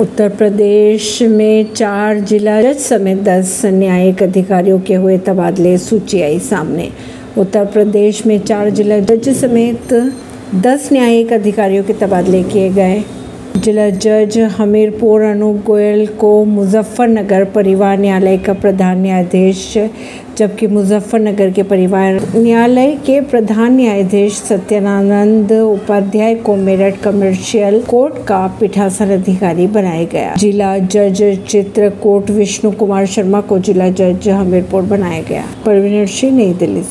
उत्तर प्रदेश में चार जिला जज समेत दस न्यायिक अधिकारियों के हुए तबादले सूची आई सामने। उत्तर प्रदेश में चार जिला जज समेत दस न्यायिक अधिकारियों के तबादले किए गए। जिला जज हमीरपुर अनूप गोयल को मुजफ्फरनगर परिवार न्यायालय का प्रधान न्यायाधीश, जबकि मुजफ्फरनगर के परिवार न्यायालय के प्रधान न्यायाधीश सत्यानंद उपाध्याय को मेरठ कमर्शियल कोर्ट का पीठासन अधिकारी बनाया गया। जिला जज चित्रकूट विष्णु कुमार शर्मा को जिला जज हमीरपुर बनाया गया। परवीन सिंह, नई दिल्ली